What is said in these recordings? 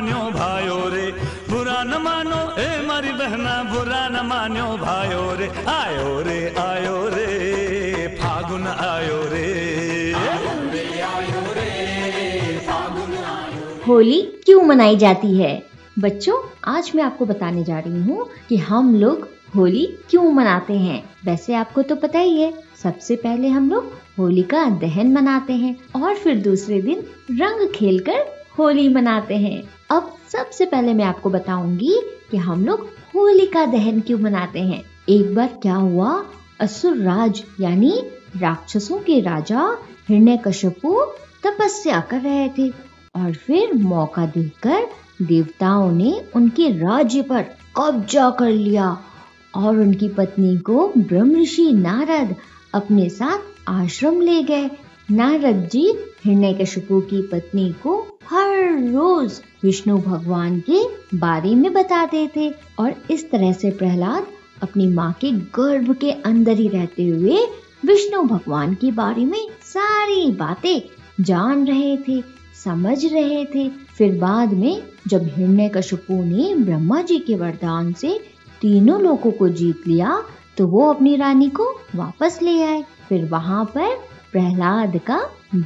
मान्यो भायो रे। बुरा न मानो, ए मारी बहना, बुरा न मान्यो भायो रे। आयो रे आयो रे, फागुन आयो रे। होली क्यों मनाई जाती है? बच्चों, आज मैं आपको बताने जा रही हूँ कि हम लोग होली क्यों मनाते हैं। वैसे आपको तो पता ही है, सबसे पहले हम लोग होली का दहन मनाते हैं और फिर दूसरे दिन रंग खेलकर होली मनाते हैं। अब सबसे पहले मैं आपको बताऊँगी कि हम लोग होली का दहन क्यों मनाते हैं। एक बार क्या हुआ? असुर राज यानी राक्षसों के राजा हिरण्यकश्यपु तपस्या कर रहे थे और फिर मौका देखकर देवताओं ने उनके राज्य पर कब्जा कर लिया और उनकी पत्नी को ब्रह्म ऋषि नारद अपने साथ आश्रम ले गए। नारद जी हिरण्यकशिपु की पत्नी को हर रोज विष्णु भगवान के बारे में बताते थे और इस तरह से प्रहलाद अपनी माँ के गर्भ के अंदर ही रहते हुए विष्णु भगवान के बारे में सारी बातें जान रहे थे, समझ रहे थे। फिर बाद में जब हिरण्यकशिपु ने ब्रह्मा जी के वरदान से तीनों लोगों को जीत लिया तो वो अपनी रानी को वापस ले आए। फिर वहाँ पर प्रहलाद का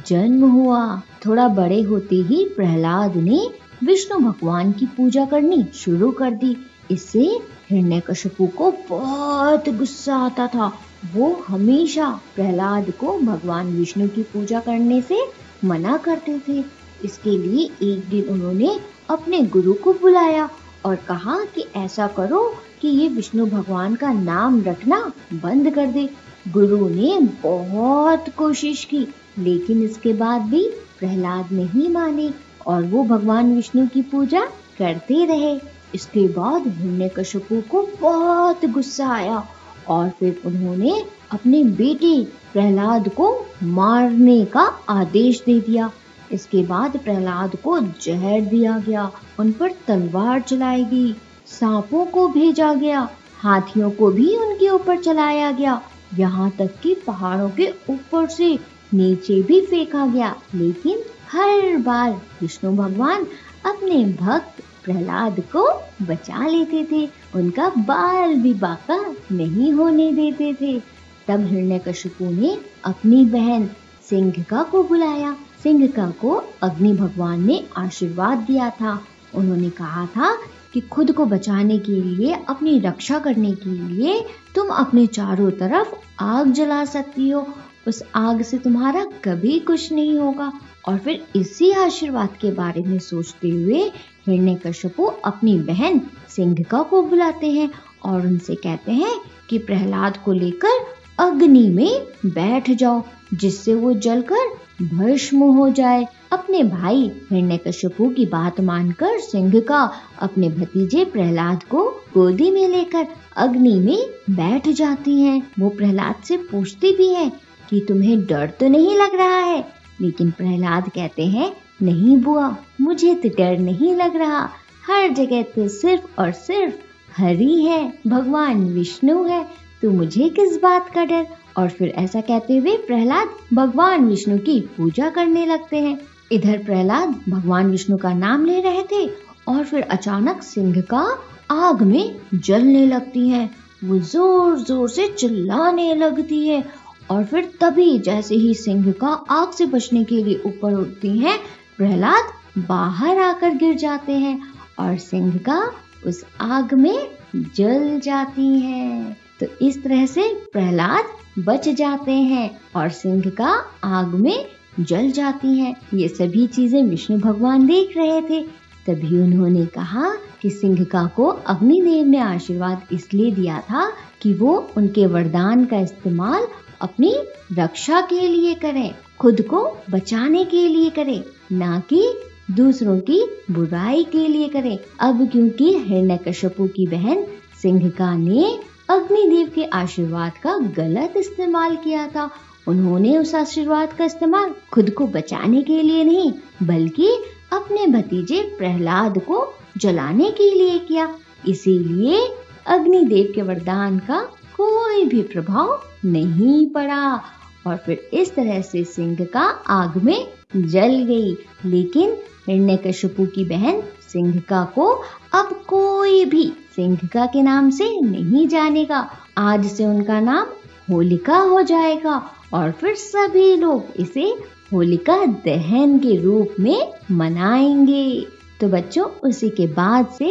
जन्म हुआ। थोड़ा बड़े होते ही प्रहलाद ने विष्णु भगवान की पूजा करनी शुरू कर दी। इससे हिरण्यकशिपु को बहुत गुस्सा आता था। वो हमेशा प्रहलाद को भगवान विष्णु की पूजा करने से मना करते थे। इसके लिए एक दिन उन्होंने अपने गुरु को बुलाया और कहा कि ऐसा करो कि ये विष्णु भगवान का नाम रखना बंद कर दे। गुरु ने बहुत कोशिश की, लेकिन इसके बाद भी प्रहलाद नहीं माने और वो भगवान विष्णु की पूजा करते रहे। इसके बाद हिरण्यकशिपु को बहुत गुस्सा आया और फिर उन्होंने अपने बेटे प्रहलाद को मारने का आदेश दे दिया। इसके बाद प्रहलाद को जहर दिया गया, उन पर तलवार चलाई गई, सांपों को भेजा गया, हाथियों को भी उनके ऊपर चलाया गया यहाँ तक कि पहाड़ों के ऊपर से नीचे भी फेंका गया। लेकिन हर बार विष्णु भगवान अपने भक्त प्रहलाद को बचा लेते थे। उनका बाल भी बाका नहीं होने देते थे। तब हिरण्यकशिपु ने अपनी बहन सिंघका को बुलाया। सिंघका को अग्नि भगवान ने आशीर्वाद दिया था। उन्होंने कहा था कि खुद को बचाने के लिए, अपनी रक्षा करने के लिए तुम अपने चारों तरफ़ आग जला सकती हो। उस आग से तुम्हारा कभी कुछ नहीं होगा। और फिर इसी आशीर्वाद के बारे में सोचते हुए हिरण्यकश्यपु अपनी बहन सिंघका को बुलाते हैं और उनसे कहते हैं कि प्रहलाद को लेकर अग्नि में बैठ जाओ, जिससे वो जलकर भस्म हो जाए। अपने भाई हिरण्यकश्यपु की बात मानकर सिंह का अपने भतीजे प्रहलाद को गोदी में लेकर अग्नि में बैठ जाती हैं। वो प्रहलाद से पूछती भी है कि तुम्हें डर तो नहीं लग रहा है? लेकिन प्रहलाद कहते हैं, नहीं बुआ, मुझे तो डर नहीं लग रहा। हर जगह तो सिर्फ़ और सिर्फ़ हरि है। भगवान विष्णु है तो मुझे किस बात का डर? और फिर ऐसा कहते हुए प्रहलाद भगवान विष्णु की पूजा करने लगते हैं। इधर प्रहलाद भगवान विष्णु का नाम ले रहे थे और फिर अचानक सिंह का आग में जलने लगती है। वो ज़ोर ज़ोर से चिल्लाने लगती है और फिर तभी जैसे ही सिंह का आग से बचने के लिए ऊपर उठती हैं, प्रहलाद बाहर आकर गिर जाते हैं और सिंह का उस आग में जल जाती है। तो इस तरह से प्रहलाद बच जाते हैं और सिंह का आग में जल जाती हैं। ये सभी चीज़ें विष्णु भगवान देख रहे थे। तभी उन्होंने कहा कि सिंह का अग्निदेव ने आशीर्वाद इसलिए दिया था कि वो उनके वरदान का इस्तेमाल अपनी रक्षा के लिए करें, खुद को बचाने के लिए करें, ना कि दूसरों की बुराई के लिए करें। अब क्योंकि हिरण्यकश्यपु की बहन सिंहिका ने अग्निदेव के आशीर्वाद का गलत इस्तेमाल किया था उन्होंने उस आशीर्वाद का इस्तेमाल खुद को बचाने के लिए नहीं, बल्कि अपने भतीजे प्रहलाद को जलाने के लिए किया। इसीलिए अग्निदेव के वरदान का कोई भी प्रभाव नहीं पड़ा। और फिर इस तरह से सिंह का आग में जल गई। लेकिन हिरण्यकशिपु की बहन सिंघका को अब कोई भी सिंघका के नाम से नहीं जानेगा। आज से उनका नाम होलिका हो जाएगा। और फिर सभी लोग इसे होलिका दहन के रूप में मनाएँगे। तो बच्चों, उसी के बाद से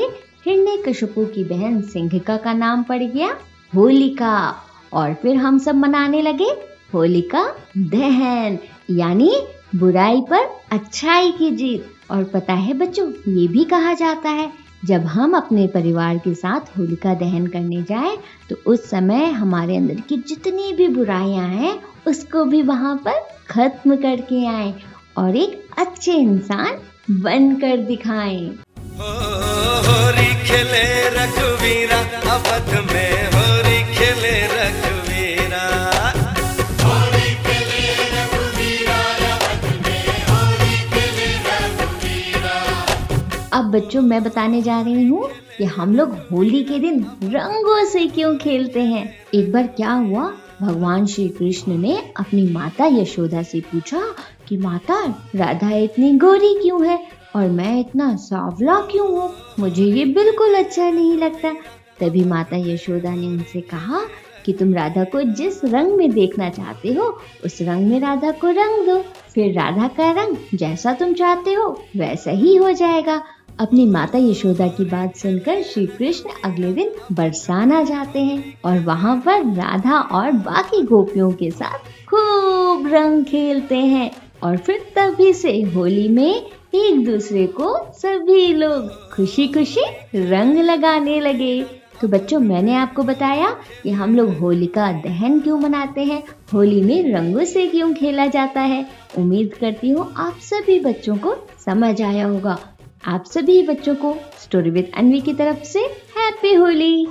हिरण्य कशपू की बहन सिंघका का नाम पड़ गया होलिका। और फिर हम सब मनाने लगे होलिका दहन। यानी बुराई पर अच्छाई की जीत और पता है बच्चों, ये भी कहा जाता है जब हम अपने परिवार के साथ होलिका दहन करने जाएँ तो उस समय हमारे अंदर की जितनी भी बुराइयाँ हैं उसको भी वहाँ पर खत्म करके आए और एक अच्छे इंसान बनकर दिखाएँ। हो, खेले रघुवीरा में अब बच्चों, मैं बताने जा रही हूँ कि हम लोग होली के दिन रंगों से क्यों खेलते हैं। एक बार क्या हुआ? भगवान श्री कृष्ण ने अपनी माता यशोदा से पूछा कि, माता, राधा इतनी गोरी क्यों है? और मैं इतना सावला क्यों हूँ? मुझे ये बिल्कुल अच्छा नहीं लगता। तभी माता यशोदा ने उनसे कहा कि, तुम राधा को जिस रंग में देखना चाहते हो, उस रंग में राधा को रंग दो। फिर राधा का रंग जैसा तुम चाहते हो, वैसा ही हो जाएगा। अपनी माता यशोदा की बात सुनकर श्री कृष्ण अगले दिन बरसाना जाते हैं और वहाँ पर राधा और बाकी गोपियों के साथ खूब रंग खेलते हैं और फिर तभी से होली में एक दूसरे को सभी लोग खुशी खुशी रंग लगाने लगे। तो बच्चों, मैंने आपको बताया कि हम लोग होली का दहन क्यों मनाते हैं? होली में रंगों से क्यों खेला जाता है? उम्मीद करती हूँ आप सभी बच्चों को समझ आया होगा। आप सभी बच्चों को स्टोरी विद अनवी की तरफ़ से हैप्पी होली